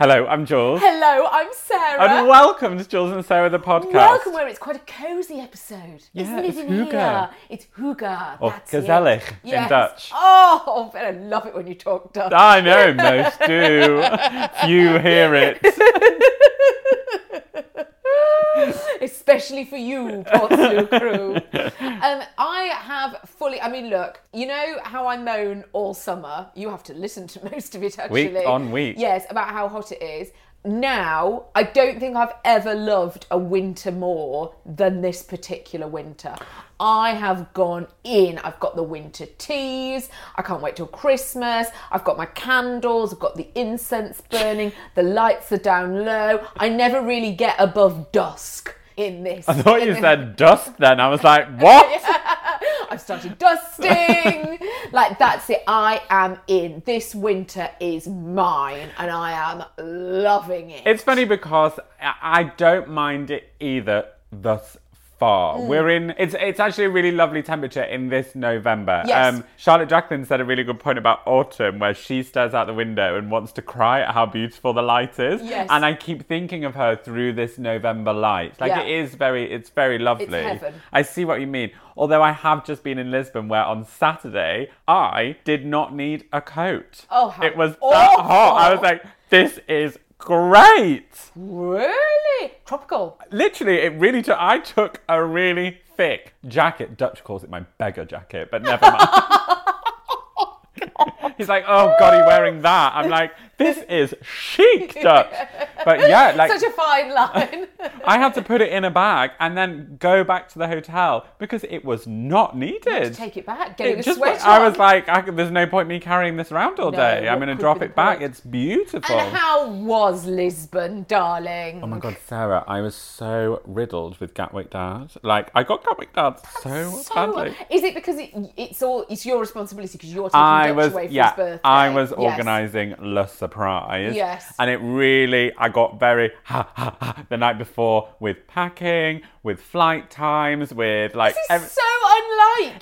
Hello, I'm Jules. Hello, I'm Sarah. And welcome to Jules and Sarah the podcast. Welcome, where it's quite a cosy episode. Yeah, isn't it in here? It's hygge. Or that's it. gezellig in Yes. Dutch. Oh, but I love it when you talk Dutch. I know, most do. Few hear it. Especially for you, Portslade crew. Um, I have fully. I mean, look. You know how I moan all summer. You have to listen to most of it actually. Week on week. Yes, about how hot it is. Now, I don't think I've ever loved a winter more than this particular winter. I have gone in. I've got the winter teas. I can't wait till Christmas. I've got my candles. I've got the incense burning. The lights are down low. I never really get above dusk in this. I thought you said dust then. I was like, what? I've started dusting. like that's it. I am in. This winter is mine, and I am loving it. It's funny because I I don't mind it either thus far. Mm. We're in it's it's actually a really lovely temperature in this November. Um, Yes. Charlotte Jacqueline said a really good point about autumn where she stares out the window and wants to cry at how beautiful the light is. Yes. And I keep thinking of her through this November light. Like Yeah. it is very it's very lovely. It's heaven. I see what you mean. Although I have just been in Lisbon where on Saturday I did not need a coat. Oh, how it was that awful. hot. I was like, this is great. really tropical. Literally, it really took. I took a really thick jacket. Dutch calls it my beggar jacket, but never mind. He's like, oh god, he's wearing that? I'm like, this is chic, Dutch. But yeah, like Such a fine line. I had to put it in a bag and then go back to the hotel because it was not needed. Take it back. Getting It the just sweat I was like, I, there's no point me carrying this around all No, day. I'm going to drop it back. point? It's beautiful. And how was Lisbon, darling? Oh my god, Sarah, I was so riddled with Gatwick Dad. Like, I got Gatwick Dad so, So, badly. is it because it, it's all it's your responsibility because you're taking I Dutch was, away for yeah, birthday? I was Yes. organising Le Surprise. Yes. And it really, I got very ha ha ha the night before with packing, with flight times, with like. This is so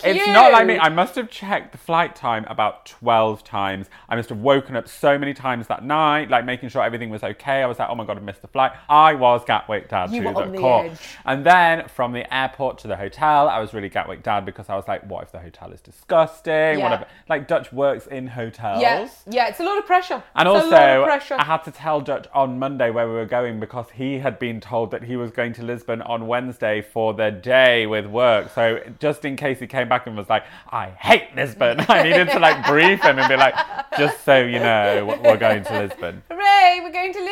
It's you. not like me. I must have checked the flight time about 12 times. I must have woken up so many times that night, like making sure everything was okay. I was like, oh my God, I missed the flight. I was Gatwick Dad You to were the on the core. edge. And then from the airport to the hotel, I was really Gatwick Dad because I was like, what if the hotel is disgusting? Yeah. Whatever. Like, Dutch works in hotels. Yeah, yeah, it's a lot of pressure. And it's also, a lot of pressure. I had to tell Dutch on Monday where we were going because he had been told that he was going to Lisbon on Wednesday for the day with work. So just in case he came back and was like, "I hate Lisbon," I needed to like brief him and be like, "Just so you know, we're going to Lisbon." Hooray, we're going to Lisbon.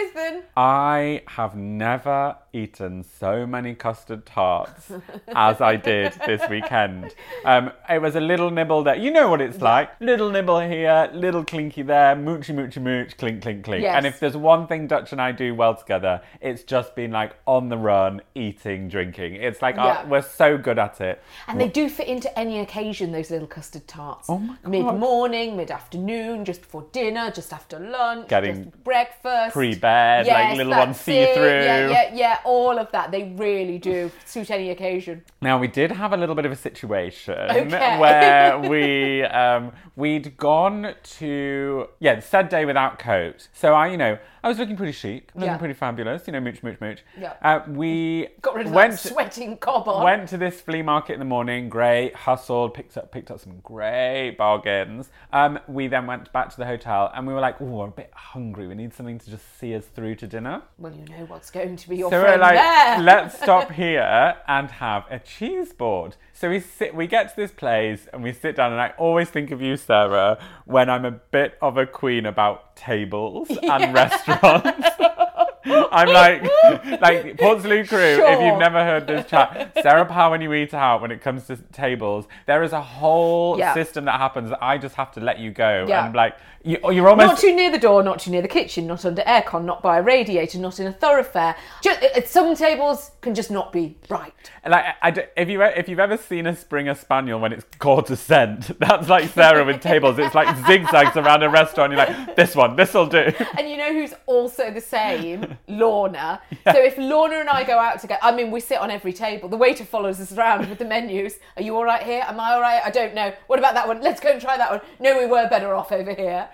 I have never eaten so many custard tarts as I did this weekend. Um, it was a little nibble there. You know what it's like. Little nibble here, little clinky there, moochy moochy mooch, clink clink clink. Yes. And if there's one thing Dutch and I do well together, it's just been like on the run, eating, drinking. It's like uh, Yeah. we're so good at it. And they do fit into any occasion, those little custard tarts. Oh my God. Mid morning, mid afternoon, just before dinner, just after lunch, Getting- just breakfast. Pre-bed, like Yes, little that's ones see-through. Yeah, yeah, yeah. All of that. They really do suit any occasion. Now we did have a little bit of a situation Okay. where we um, we'd gone to yeah said day without coat. So I you know I was looking pretty chic, looking Yeah. pretty fabulous. You know, mooch mooch mooch. Yeah. Uh, we Got rid of went that sweating cob on. went to this flea market in the morning. Great, hustled, picked up picked up some great bargains. Um, we then went back to the hotel and we were like, oh, we're a bit hungry. We need something to just see us through to dinner. well, you know what's going to be your So we're like, there. let's stop here and have a cheese board. So we sit, we get to this place and we sit down, and I always think of you, Sarah, when I'm a bit of a queen about tables and restaurants restaurants. I'm like, like Portslade crew. If you've never heard this chat, Sarah Powell, when you eat out, when it comes to tables, there is a whole Yeah. system that happens. that I just have to let you go, Yeah. and like you, you're almost Not too near the door, not too near the kitchen, not under aircon, not by a radiator, not in a thoroughfare. Just, uh, some tables can just not be right. Like, I, d- if you if you've ever seen a Springer Spaniel when it's caught a scent, that's like Sarah with tables. It's like zigzags around a restaurant. You're like, this one, this'll do. And you know who's also the same? Lorna. So if Lorna and I go out together, I mean, we sit on every table. The waiter follows us around with the menus. Are you all right here? Am I all right? I don't know. What about that one? Let's go and try that one. No, we were better off over here.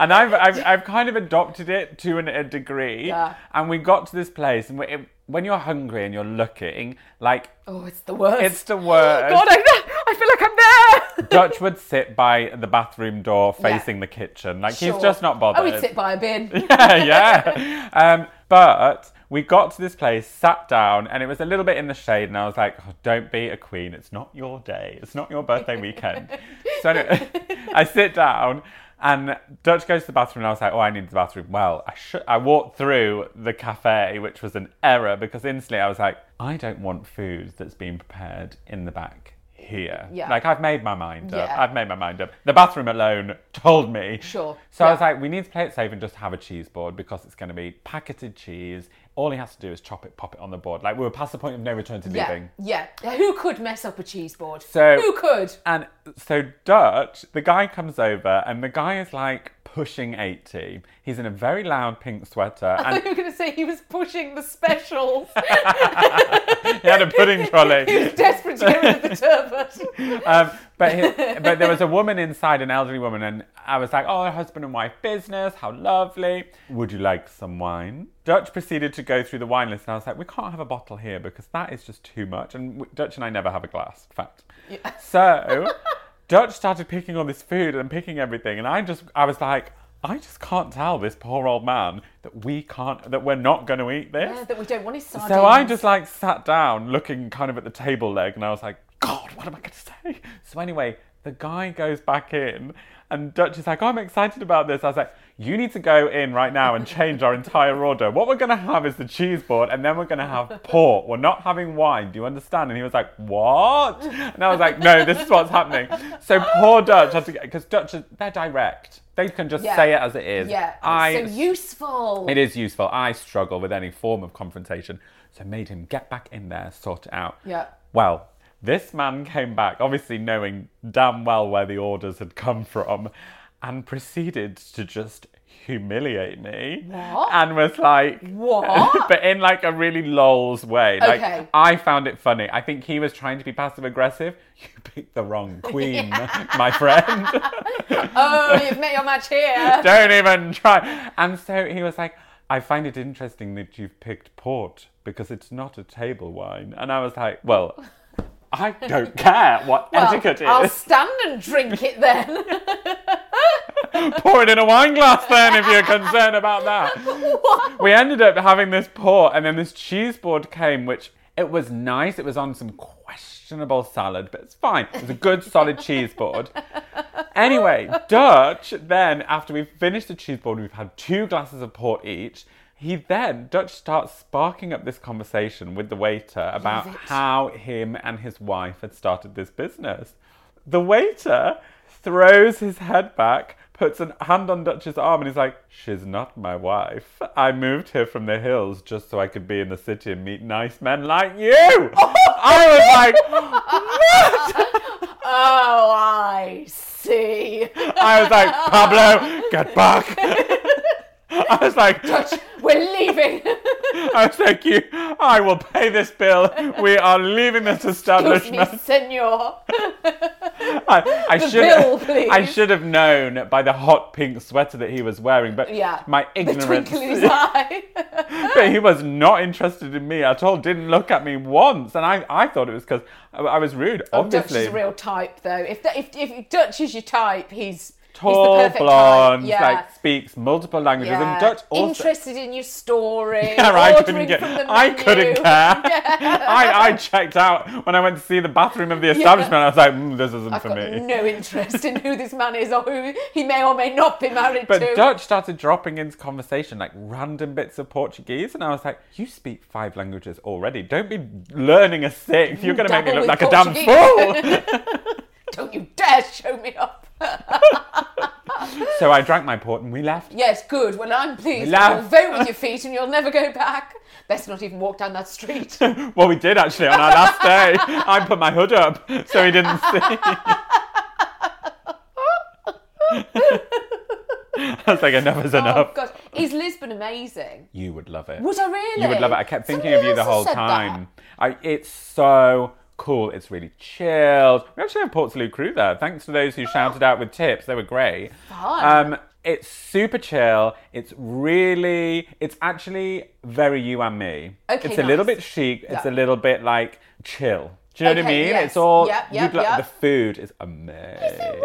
And I've, I've I've kind of adopted it to an, a degree. Yeah. And we got to this place, and it, when you're hungry and you're looking, like Oh, it's the worst. it's the worst. God, I, I feel like I'm there. Dutch would sit by the bathroom door facing the kitchen, like he's just not bothered. I would sit by a bin. yeah, yeah. Um, but we got to this place, sat down, and it was a little bit in the shade, and I was like, oh, "Don't be a queen. It's not your day. It's not your birthday weekend." so anyway, I sit down. And Dutch goes to the bathroom, and I was like, "Oh, I need the bathroom." Well, I should. I walked through the cafe, which was an error because instantly I was like, "I don't want food that's being prepared in the back here." Yeah. Like I've made my mind up. Yeah. I've made my mind up. The bathroom alone told me. Sure. So I was like, we need to play it safe and just have a cheese board because it's going to be packeted cheese. All he has to do is chop it, pop it on the board. Like we were past the point of no return to Yeah, leaving. yeah. Who could mess up a cheese board? So- Who could? And so Dutch, the guy comes over and the guy is like pushing 80. He's in a very loud pink sweater I thought and you were going to say he was pushing the specials. he had a pudding trolley. he was desperate to get rid of the turbot. um, but he, but there was a woman inside, an elderly woman, and I was like, "Oh, husband and wife business, how lovely. Would you like some wine?" Dutch proceeded to go through the wine list, and I was like, "We can't have a bottle here because that is just too much." And Dutch and I never have a glass. Fact. So Dutch started picking all this food and picking everything, and I just, I was like. I just can't tell this poor old man that we can't, that we're not going to eat this. Yeah, that we don't want his sardines. So I just like sat down looking kind of at the table leg and I was like, God, what am I going to say? So anyway, the guy goes back in and Dutch is like, oh, I'm excited about this. I was like, you need to go in right now and change our entire order. What we're going to have is the cheese board and then we're going to have port. We're not having wine. Do you understand? And he was like, what? And I was like, no, this is what's happening. So poor Dutch has to get, because Dutch, they're direct. They can just Yeah. say it as it is. Yeah, I it's so useful. it is useful. I struggle with any form of confrontation, so made him get back in there, sort it out. Yeah. Well, this man came back, obviously knowing damn well where the orders had come from, and proceeded to just humiliate me. What? And was like, What? but in like a really lols way. Like Okay. I found it funny. I think he was trying to be passive aggressive. You picked the wrong queen, my friend. Oh, you've met your match here. Don't even try. And so he was like, I find it interesting that you've picked port because it's not a table wine. And I was like, well, I don't care what Well, etiquette is. I'll stand and drink it then. Pour it in a wine glass then if you're concerned about that. We ended up having this port and then this cheese board came, which it was nice. It was on some questionable salad, but it's fine. It was a good solid cheese board. Anyway, Dutch then, after we've finished the cheese board, we've had two glasses of port each. He then, Dutch starts sparking up this conversation with the waiter about how him and his wife had started this business. The waiter throws his head back, puts a hand on Dutch's arm, and he's like, She's not my wife. I moved here from the hills just so I could be in the city and meet nice men like you. I was like, What? oh, I see. I was like, Pablo, get back. I was like, Dutch, We're leaving. I was like, you, I will pay this bill. We are leaving this Excuse me, establishment. senor. I, I The should bill, please. I should have known by the hot pink sweater that he was wearing, but Yeah. my ignorance. twinkle in his eye. but he was not interested in me at all. Didn't look at me once, and I, I thought it was because I, I was rude. Oh, Dutch is a real type, though. If, if if Dutch is your type, he's tall, he's the blonde. Yeah. like speaks multiple languages, yeah. and Dutch also. interested in your story. Yeah, I couldn't get. I menu. couldn't care. I, I checked out when I went to see the bathroom of the establishment. I was like, mm, "This isn't I've for me." no interest in who this man is or who he may or may not be married But to. But Dutch started dropping into conversation like random bits of Portuguese, and I was like, "You speak five languages already. Don't be learning a sixth. You're going to make me look like a damn fool." Don't you dare show me up. so I drank my port and we left. Yes, good. Well, I'm pleased. Love. You'll vote with your feet and you'll never go back. Best not even walk down that street. Well, we did actually on our last day. I put my hood up so he didn't see. I was like, enough is enough. oh, enough. God. Is Lisbon amazing? You would love it. Would I really? You would love it. I kept thinking Somebody of you the whole time. I, it's so cool. It's really chilled. We actually have Portslade crew there. Thanks to those who shouted out with tips. They were great. Fun. Um, it's super chill. It's really, it's actually very you and me. Okay, it's a little bit chic. It's Yeah. a little bit like chill. Do you know what I Okay, mean? yes. It's all. Yep, yep, you'd like- yep. The food is amazing. Is it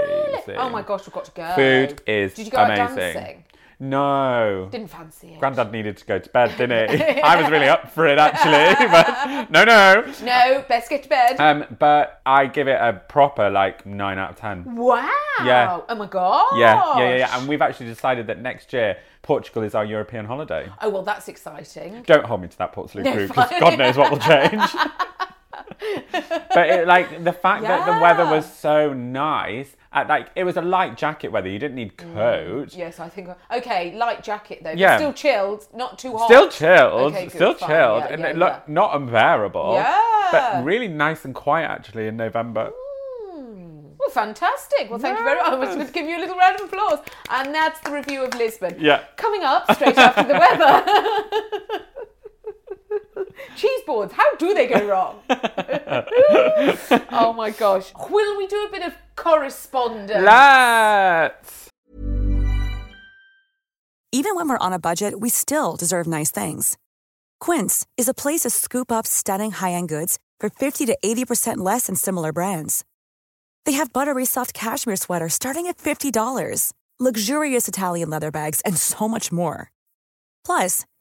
Really? Oh my gosh, we've got to go. Food is Did you go out amazing. dancing? No. Didn't fancy it. Grandad needed to go to bed, didn't he? I was really up for it actually, but no, no. No, best get to bed. Um, but I give it a proper like nine out of ten. wow. yeah. Oh my god. Yeah, yeah, yeah, yeah. And we've actually decided that next year Portugal is our European holiday. Oh well, that's exciting. Don't hold me to that Portugal No, crew because. God knows what will change. but it, like the fact that the weather was so nice, uh, like it was a light jacket weather. You didn't need coat. Yes, I think. Okay, light jacket though. Yeah. Still chilled, not too hot. Still chilled, Okay, good, still fine. chilled, Yeah, and yeah, it looked yeah. not unbearable. Yeah. but really nice and quiet actually in November. Well, fantastic. Well, thank you very much. I was going to give you a little round of applause. And that's the review of Lisbon. Yeah. Coming up straight after the weather. Cheese boards, how do they go wrong? oh my gosh. Will we do a bit of correspondence? Let's. Even when we're on a budget, we still deserve nice things. Quince is a place to scoop up stunning high-end goods for 50 to 80% less than similar brands. They have buttery soft cashmere sweaters starting at $50, luxurious Italian leather bags, and so much more. Plus,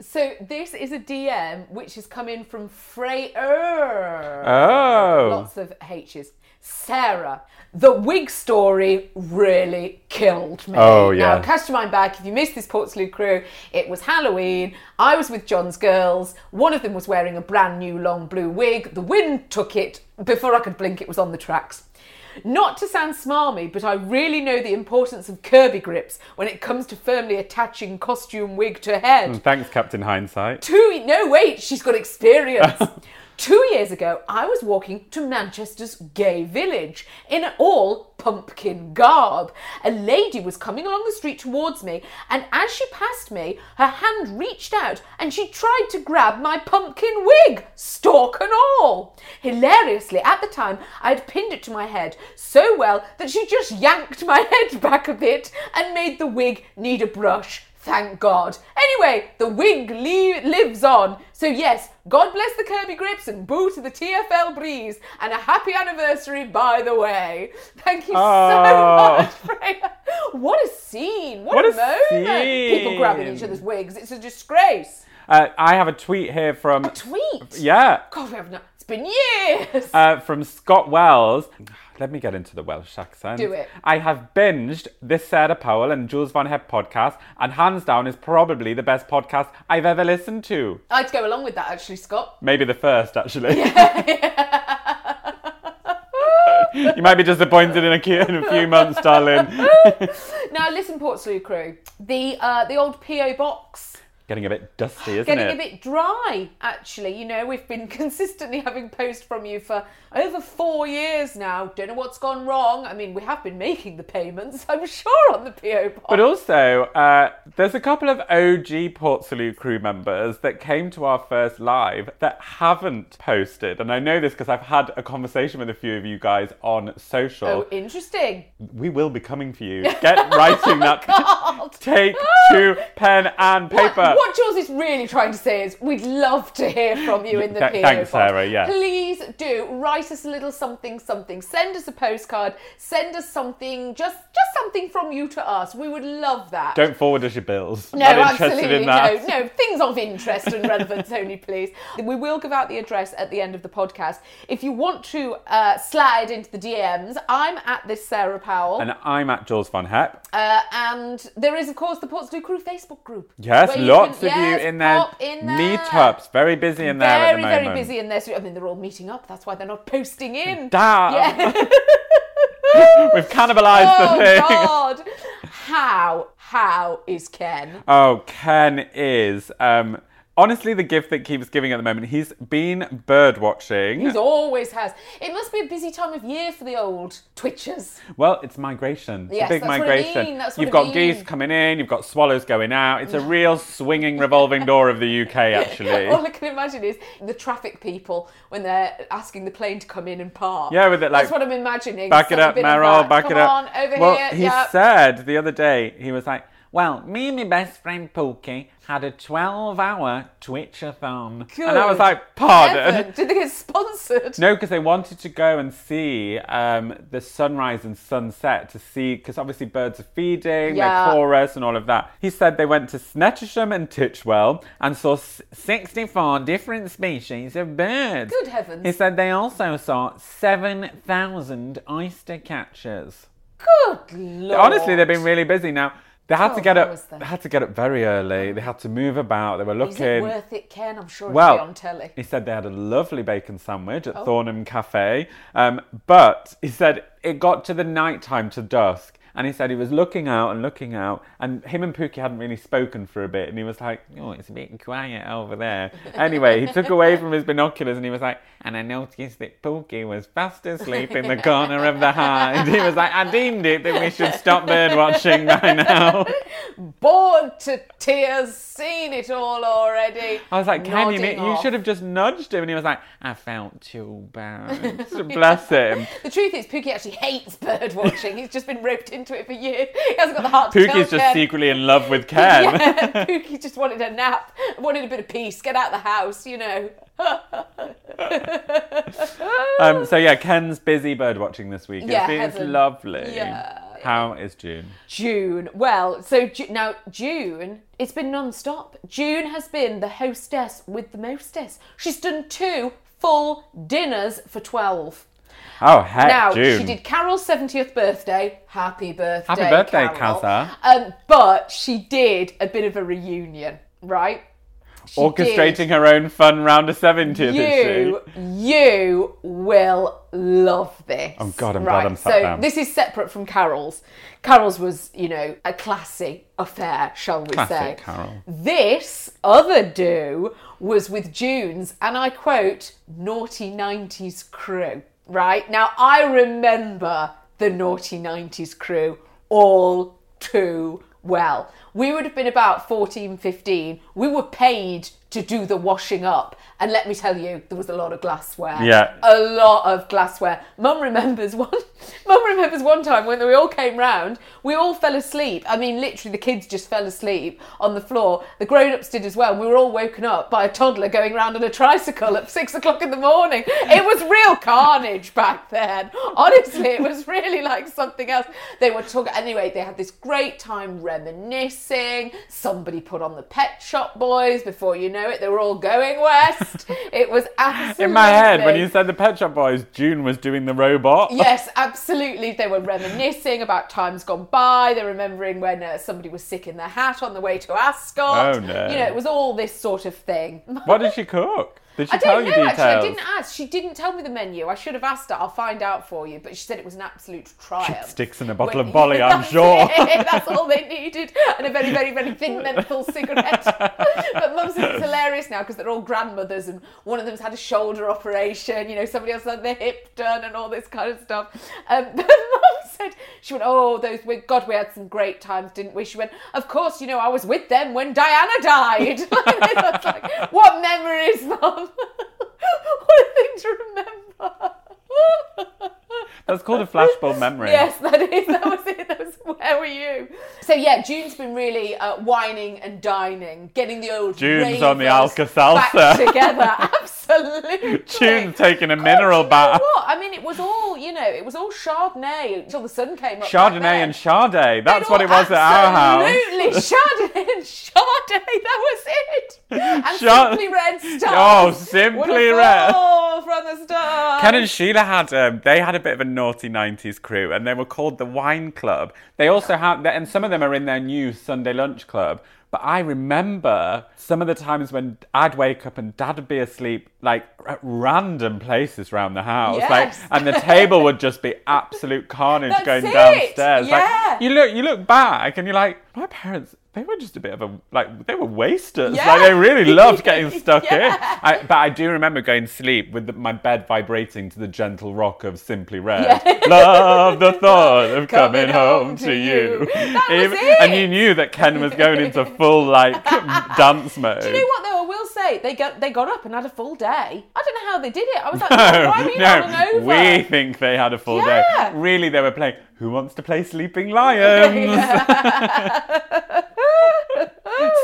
So this is a DM which has come in from Freya. Oh. Lots of H's. Sarah, the wig story really killed me. Oh, yeah. Now, cast your mind back. If you missed this Portslade crew, it was Halloween. I was with John's girls. One of them was wearing a brand new long blue wig. The wind took it. Before I could blink, it was on the tracks. Not to sound smarmy, but I really know the importance of Kirby grips when it comes to firmly attaching costume wig to head. Mm, thanks, Captain Hindsight. Two, no, wait, she's got experience. Two years ago, I was walking to Manchester's gay village in all pumpkin garb. A lady was coming along the street towards me, and as she passed me, her hand reached out and she tried to grab my pumpkin wig, stalk and all. Hilariously, at the time, I had pinned it to my head so well that she just yanked my head back a bit and made the wig need a brush. Thank God. Anyway, the wig li- lives on. So, yes, God bless the Kirby Grips and boo to the TFL Breeze. And a happy anniversary, by the way. Thank you Oh. so much, Freya. What a scene. What, What a, a moment. People grabbing each other's wigs. It's a disgrace. Uh, I have a tweet here from. A tweet? Yeah. God, we haven't. It's been years. Uh, from Scott Wells. Let me get into the Welsh accent. Do it. I have binged this Sarah Powell and Jules Von Hep podcast, and hands down is probably the best podcast I've ever listened to. I'd go along with that, actually, Scott. Maybe the first, actually. you might be disappointed in a, few- in a few months, darling. Now, listen, Portslade crew. The uh, the old PO box Getting a bit dusty, isn't getting it? Getting a bit dry. Actually, you know, we've been consistently having posts from you for over four years now. Don't know what's gone wrong. I mean, we have been making the payments, I'm sure, on the PO box. But also, uh, there's a couple of OG Port Salut crew members that came to our first live that haven't posted. And I know this because I've had a conversation with a few of you guys on social. oh, interesting. We will be coming for you. Get writing that. Take two pen and paper. what Jules is really trying to say is, we'd love to hear from you in the Th- PO thanks, box. Sarah, yeah. Please do write us a little something, something. Send us a postcard. Send us something, just just something from you to us. We would love that. Don't forward us your bills. No, Not absolutely in that. no. No, things of interest and relevance only, please. We will give out the address at the end of the podcast. If you want to uh, slide into the DMs, I'm at this Sarah Powell. And I'm at Jules Von Hep. Uh, and there is, of course, the Portslade Crew Facebook group. Yes, you lots of yes, you in there. in. Meetups, very busy in there at Very, the moment. very busy in there. I mean, they're all meeting up. That's why they're not posting in. Damn. Yeah. We've cannibalised oh, the thing. God. How, how is Ken? Oh, Ken is um, honestly the gift that keeps giving at the moment. He's been bird watching. He always has. It must be a busy time of year for the old twitchers. Well, it's migration. It's Yes, a big that's what I migration. mean, that's what You've I got mean. geese coming in, you've got swallows going out. It's a real swinging revolving door of the UK, actually. All I can imagine is the traffic people when they're asking the plane to come in and park. Yeah, with it like That's what I'm imagining. Back it up, Meryl. Back Come it up. on, over well, here. he yeah. said the other day he was like, "Well, me and my best friend Pookie had a 12-hour Twitch-a-thon," and I was like, "Pardon." heaven. Did they get sponsored? No, because they wanted to go and see um, the sunrise and sunset to see, because obviously birds are feeding, Yeah. they're chorus and all of that. He said they went to Snettisham and Titchwell and saw s- 64 different species of birds. Good heavens. He said they also saw 7,000 oyster catchers. Good lord. Honestly, they've been really busy now. They had to get up. They had to get up very early. They had to move about. They were looking. Is it worth it, Ken? I'm sure Well, it'll be on telly. he said they had a lovely bacon sandwich Oh. at Thornham Cafe, um, but he said it got to the night time to dusk, and he said he was looking out and looking out, and him and Pookie hadn't really spoken for a bit, and he was like, "Oh, it's a bit quiet over there." Anyway, he took away from his binoculars, and he was like, "And I noticed that Pookie was fast asleep in the corner of the hide." He was like, "I deemed it that we should stop bird watching by now." Bored to tears, seen it all already. I was like, Ken, you, you should have just nudged him. And he was like, I felt too bad. Bless him. The truth is, Pookie actually hates bird watching. He's just been roped into it for years. He hasn't got the heart to Pookie's just Ken. secretly in love with Ken. Yeah, Pookie just wanted a nap, wanted a bit of peace, get out of the house, you know. um, so yeah, Ken's busy bird watching this week. Yeah, it's lovely. Yeah. How is June? June. Well, so Ju- now June, it's been non-stop. June has been the hostess with the mostess. She's done two full dinners for 12. Oh heck, now, June. she did Carol's 70th birthday. Happy birthday, Happy birthday, Carol. Um, but she did a bit of a reunion, right? She Orchestrating did. her own fun round of 70th, is You, you will love this. Oh, God, I'm glad I'm sat so down. this is separate from Carol's. Carol's was, you know, a classy affair, shall we Classic say? Carol. This other do was with June's, and I quote, "Naughty '90s crew." Right now, I remember the naughty '90s crew all too well. We would have been about 14, 15. We were paid to do the washing up. And let me tell you, there was a lot of glassware. Yeah. A lot of glassware. Mum remembers one Mum remembers one time when we all came round, we all fell asleep. I mean literally the kids just fell asleep on the floor. The grown ups did as well. We were all woken up by a toddler going round on a tricycle at six o'clock in the morning. It was real carnage back then. Honestly, it was really like something else. They were talking anyway, they had this great time reminiscing. Somebody put on the Pet Shop Boys before you know it, they were all going west. It was absolutely In my head, when you said the Pet Shop Boys, June was doing the robot. Yes, absolutely. They were reminiscing about times gone by. They're remembering when uh, somebody was sick in their hat on the way to Ascot. Oh, no. You know, it was all this sort of thing. What did she cook? Did she I tell don't you know details? actually. I didn't ask. She didn't tell me the menu. I should have asked her. I'll find out for you. But she said it was an absolute triumph. Sticks and a bottle of bolly, I'm That's sure. it. That's all they needed, and a very, very, very thin menthol cigarette. but Mum says it's hilarious now because they're all grandmothers, and one of them's had a shoulder operation. You know, somebody else had their hip done, and all this kind of stuff. Um, but Mum said she went, "Oh, those God, we had some great times, didn't we?" She went, "Of course, you know, I was with them when Diana died." Was like, "What memories, Mum? what a thing to remember." That's called a flashbulb memory. Yes, that is. That was it. That was where were you? So yeah, June's been really uh, whining and dining, getting the old June's on the ravers Alka-Seltzer. together. Absolutely. June's taking a God, mineral you bath. What I mean, it was all you know. It was all Chardonnay until the sun came up. Chardonnay and Sade. That's what it was at our house. Absolutely, Chardonnay and Sade. That was it. And Chard- simply red stars. Oh, Simply Red. from the stars. Ken and Sheila had um, they had a bit of a naughty '90s crew, and they were called the Wine Club. They also had, and some of them are in their new Sunday Lunch Club. But I remember some of the times when I'd wake up and Dad would be asleep, like at random places around the house, Yes. like, and the table would just be absolute carnage That's going it. downstairs. Yeah. Like you look, you look back, and you're like, my parents. They were just a bit of a like they were wasters. Yeah. Like they really loved getting stuck in. I, but I do remember going to sleep with the, my bed vibrating to the gentle rock of Simply Red. Yeah. Love the thought of coming, Coming home, home to you. you. That was Even- it. And you knew that Ken was going into full like dance mode. Do you know what though? Say they got they got up and had a full day. I don't know how they did it. I was like, why are you no, we think they had a full Yeah. day. Really, they were playing Who Wants to Play Sleeping Lions?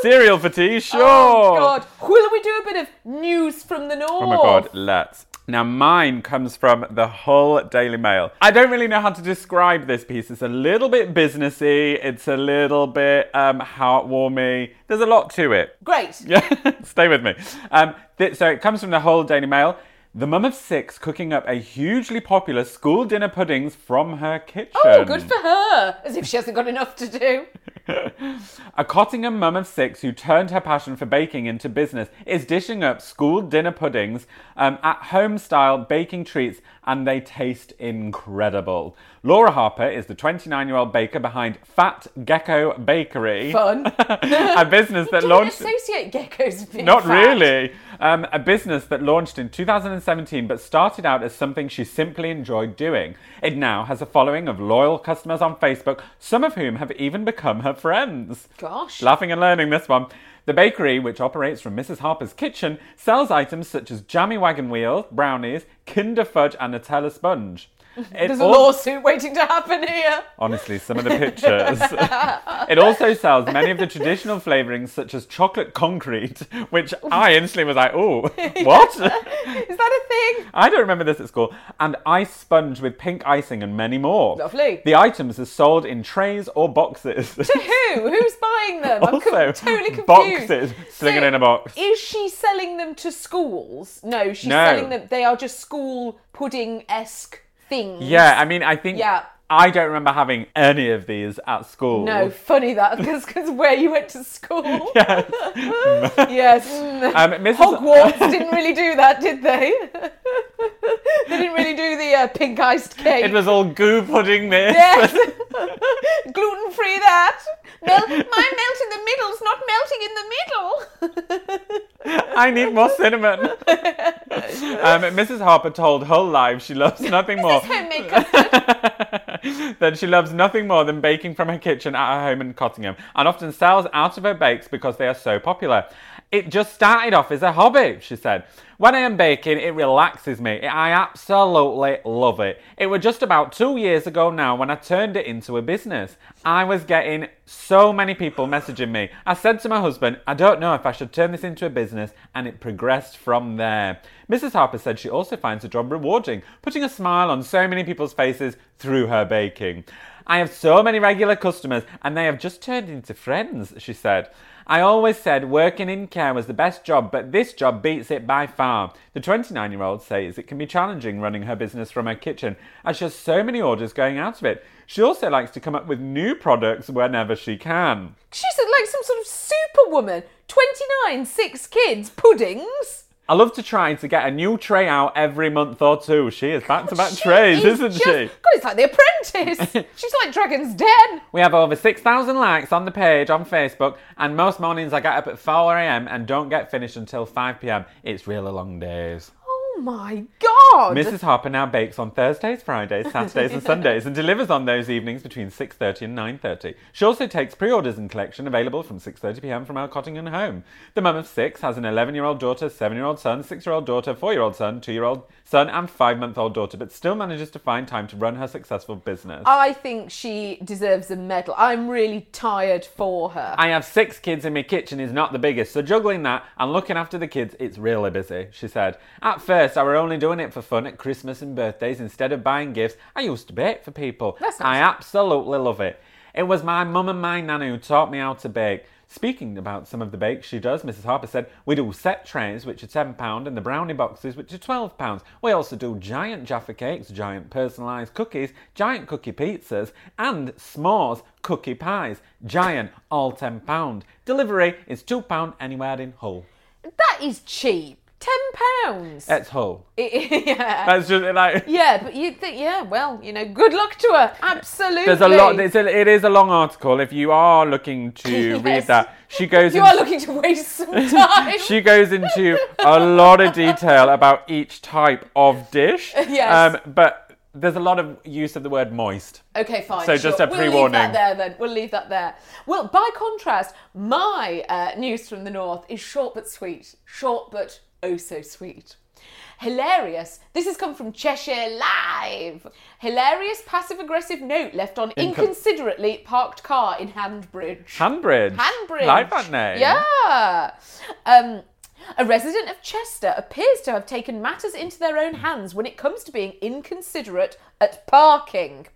Cereal for tea, sure. Oh God! Will we do a bit of news from the north? Oh my god, let's. Now, mine comes from the Hull Daily Mail. I don't really know how to describe this piece. It's a little bit businessy, it's a little bit um, heartwarming. There's a lot to it. Great. Yeah, stay with me. Um, th- so it comes from the Hull Daily Mail. The mum of six cooking up a hugely popular school dinner puddings from her kitchen. Oh, good for her. As if she hasn't got enough to do. A Cottingham mum of six who turned her passion for baking into business is dishing up school dinner puddings um, at home style baking treats, and they taste incredible. Laura Harper is the 29 year old baker behind Fat Gecko Bakery, Fun. a business that launched. associate geckos with Not fat. really. Um, a business that launched in 2017 but started out as something she simply enjoyed doing. It now has a following of loyal customers on Facebook, some of whom have even become her friends. Gosh. Laughing and learning this one. The bakery, which operates from Mrs. Harper's kitchen, sells items such as jammy wagon wheels, brownies, Kinder Fudge, and Nutella sponge. There's a lawsuit waiting to happen here. Honestly, some of the pictures. it also sells many of the traditional flavourings, such as chocolate concrete, which I instantly was like, oh, what? Is that a thing? I don't remember this at school. And ice sponge with pink icing and many more. Lovely. The items are sold in trays or boxes. To who? Who's buying them? I'm also, totally confused. boxes. Sling it in a box. Is she selling them to schools? No, she's No. selling them. They are just school pudding esque things. Yeah, I mean, I think Yeah. I don't remember having any of these at school. No, funny that because where you went to school. Yes. yes. Um, Mrs. Hogwarts didn't really do that, did they? they didn't really do the uh, pink iced cake. It was all goo pudding this. Yes. Gluten free that. Mel- my melt in the middle's not melting in the middle. I need more cinnamon. um, Mrs. Harper told Hull Live she loves nothing more. That she loves nothing more than baking from her kitchen at her home in Cottingham and often sells out of her bakes because they are so popular. It just started off as a hobby, she said. When I am baking, it relaxes me. I absolutely love it. It was just about two years ago now when I turned it into a business. I was getting so many people messaging me. I said to my husband, I don't know if I should turn this into a business, and it progressed from there. Mrs. Harper said she also finds the job rewarding, putting a smile on so many people's faces through her baking. I have so many regular customers, and they have just turned into friends, she said. I always said working in care was the best job, but this job beats it by far. The 29 year old says it can be challenging running her business from her kitchen as she has so many orders going out of it. She also likes to come up with new products whenever she can. She's like some sort of superwoman. 29, six kids, puddings. I love to try to get a new tray out every month or two. She is back to back trays, is isn't just- she? God, it's like The Apprentice. She's like Dragon's Den. We have over 6,000 likes on the page on Facebook, and most mornings I get up at 4am and don't get finished until 5pm. It's really long days. Oh my God. Mrs. Harper now bakes on Thursdays, Fridays, Saturdays, and Sundays and delivers on those evenings between 6.30 and 9.30. She also takes pre-orders and collection available from 6.30pm from our Cottingham home. The mum of six has an 11-year-old daughter, 7-year-old son, 6-year-old daughter, 4-year-old son, 2-year-old son, and 5-month-old daughter, but still manages to find time to run her successful business. I think she deserves a medal. I'm really tired for her. I have six kids and my kitchen is not the biggest, so juggling that and looking after the kids, it's really busy, she said. At first, I were only doing it for fun at Christmas and birthdays instead of buying gifts. I used to bake for people. That's I absolutely love it. It was my mum and my nana who taught me how to bake. Speaking about some of the bakes she does, Mrs. Harper said, we do set trays, which are £10, and the brownie boxes, which are £12. We also do giant Jaffa cakes, giant personalised cookies, giant cookie pizzas, and s'mores cookie pies. Giant, all £10. Delivery is £2 anywhere in Hull. That is cheap. Ten pounds. It's Hull. yeah. That's just like. yeah, but you'd think, yeah, well, you know, good luck to her. Absolutely. There's a lot. It's a, it is a long article. If you are looking to read that, she goes. you in- are looking to waste some time. she goes into a lot of detail about each type of dish. Yes. Um, but there's a lot of use of the word moist. Okay, fine. So just sure. a We'll leave pre-warning. that there then. We'll leave that there. Well, by contrast, my uh, news from the north is short but sweet. Short but oh so sweet. Hilarious. This has come from Cheshire Live. Hilarious passive aggressive note left on Incon- inconsiderately parked car in Handbridge. Handbridge. Handbridge. Like that name. Yeah. Um, a resident of Chester appears to have taken matters into their own hands when it comes to being inconsiderate at parking.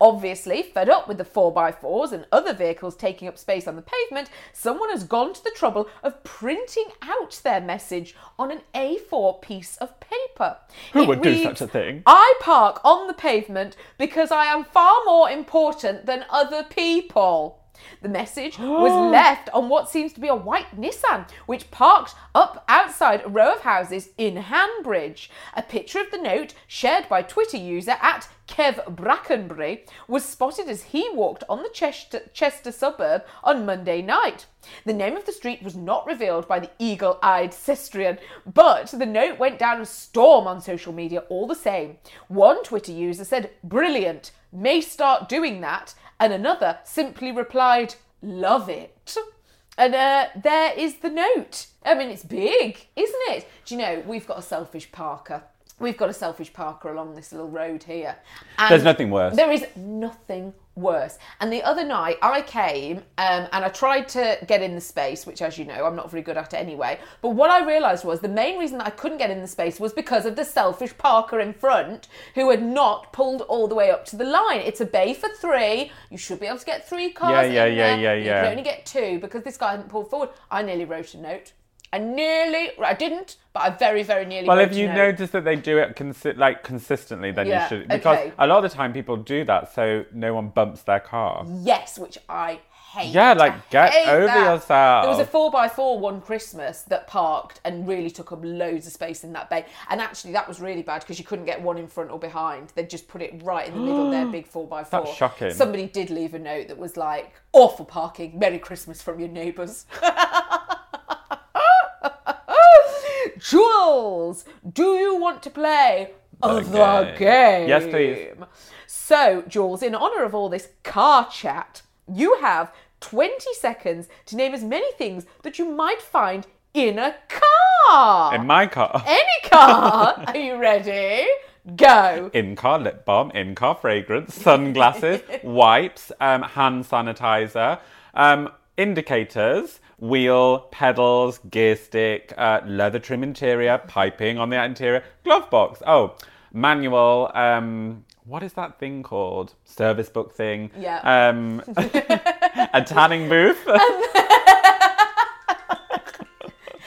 Obviously, fed up with the 4x4s and other vehicles taking up space on the pavement, someone has gone to the trouble of printing out their message on an A4 piece of paper. Who It would do such a thing? I park on the pavement because I am far more important than other people. The message was left on what seems to be a white Nissan, which parked up outside a row of houses in Handbridge. A picture of the note, shared by Twitter user at Kev Brackenbury, was spotted as he walked on the Chester, Chester suburb on Monday night. The name of the street was not revealed by the eagle eyed Cestrian, but the note went down a storm on social media all the same. One Twitter user said, Brilliant, may start doing that, and another simply replied, Love it. And uh, there is the note. I mean, it's big, isn't it? Do you know, we've got a selfish Parker. We've got a selfish Parker along this little road here. And There's nothing worse. There is nothing worse. And the other night, I came um, and I tried to get in the space, which, as you know, I'm not very good at anyway. But what I realised was the main reason that I couldn't get in the space was because of the selfish Parker in front who had not pulled all the way up to the line. It's a bay for three. You should be able to get three cars. Yeah, yeah, in yeah, there. yeah, You yeah. can only get two because this guy hadn't pulled forward. I nearly wrote a note. I nearly, I didn't, but I very, very nearly. Well, if you notice that they do it consi- like consistently, then Yeah, you should because okay. a lot of the time people do that so no one bumps their car. Yes, which I hate. Yeah, like, I get over that. yourself. There was a four x four one Christmas that parked and really took up loads of space in that bay. And actually, that was really bad because you couldn't get one in front or behind. They just put it right in the middle of their big four x four. That's shocking. Somebody did leave a note that was like, "Awful parking. Merry Christmas from your neighbours." Jules, do you want to play The the game. game? Yes, please. So, Jules, in honour of all this car chat, you have 20 seconds to name as many things that you might find in a car. In my car. Any car. Are you ready? Go. in car lip balm, in car fragrance, sunglasses, wipes, um, hand sanitizer, um, indicators, wheel, pedals, gear stick, uh, leather trim interior, piping on the interior, glove box. Oh, manual. Um, what is that thing called? Service book thing. Yeah. Um, a tanning booth.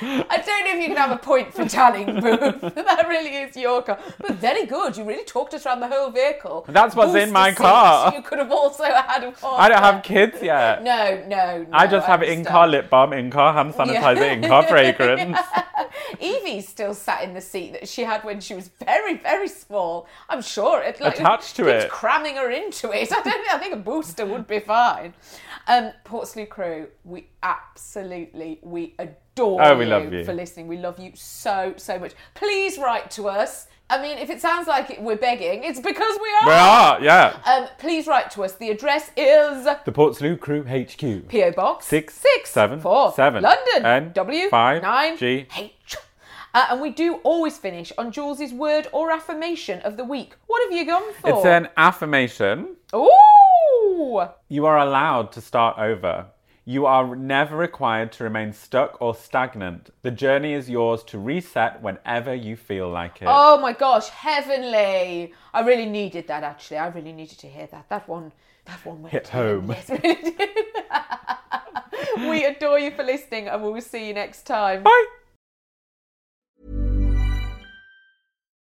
I don't know if you can have a point for tanning booth. that really is your car. But very good. You really talked us around the whole vehicle. That's what's in my car. You could have also had a car. I don't have kids yet. No, no, no. I just have in car lip balm, in car hand sanitizer, in car fragrance. Evie's still sat in the seat that she had when she was very, very small. I'm sure it like, Attached to it. cramming her into it. I don't. I think a booster would be fine. Um, Portslade crew, we absolutely we adore Oh, we love you. for listening. We love you so so much. Please write to us. I mean, if it sounds like it, we're begging, it's because we are. We are, yeah. Um, please write to us. The address is The Portslade Crew HQ. PO Box Six, six seven, four seven, London N, W five, nine G. H. Uh, and we do always finish on Jules's word or affirmation of the week. What have you gone for? It's an affirmation. Ooh! You are allowed to start over. You are never required to remain stuck or stagnant. The journey is yours to reset whenever you feel like it. Oh my gosh, heavenly! I really needed that. Actually, I really needed to hear that. That one, that one went Hit home. Yes, we adore you for listening, and we will see you next time. Bye.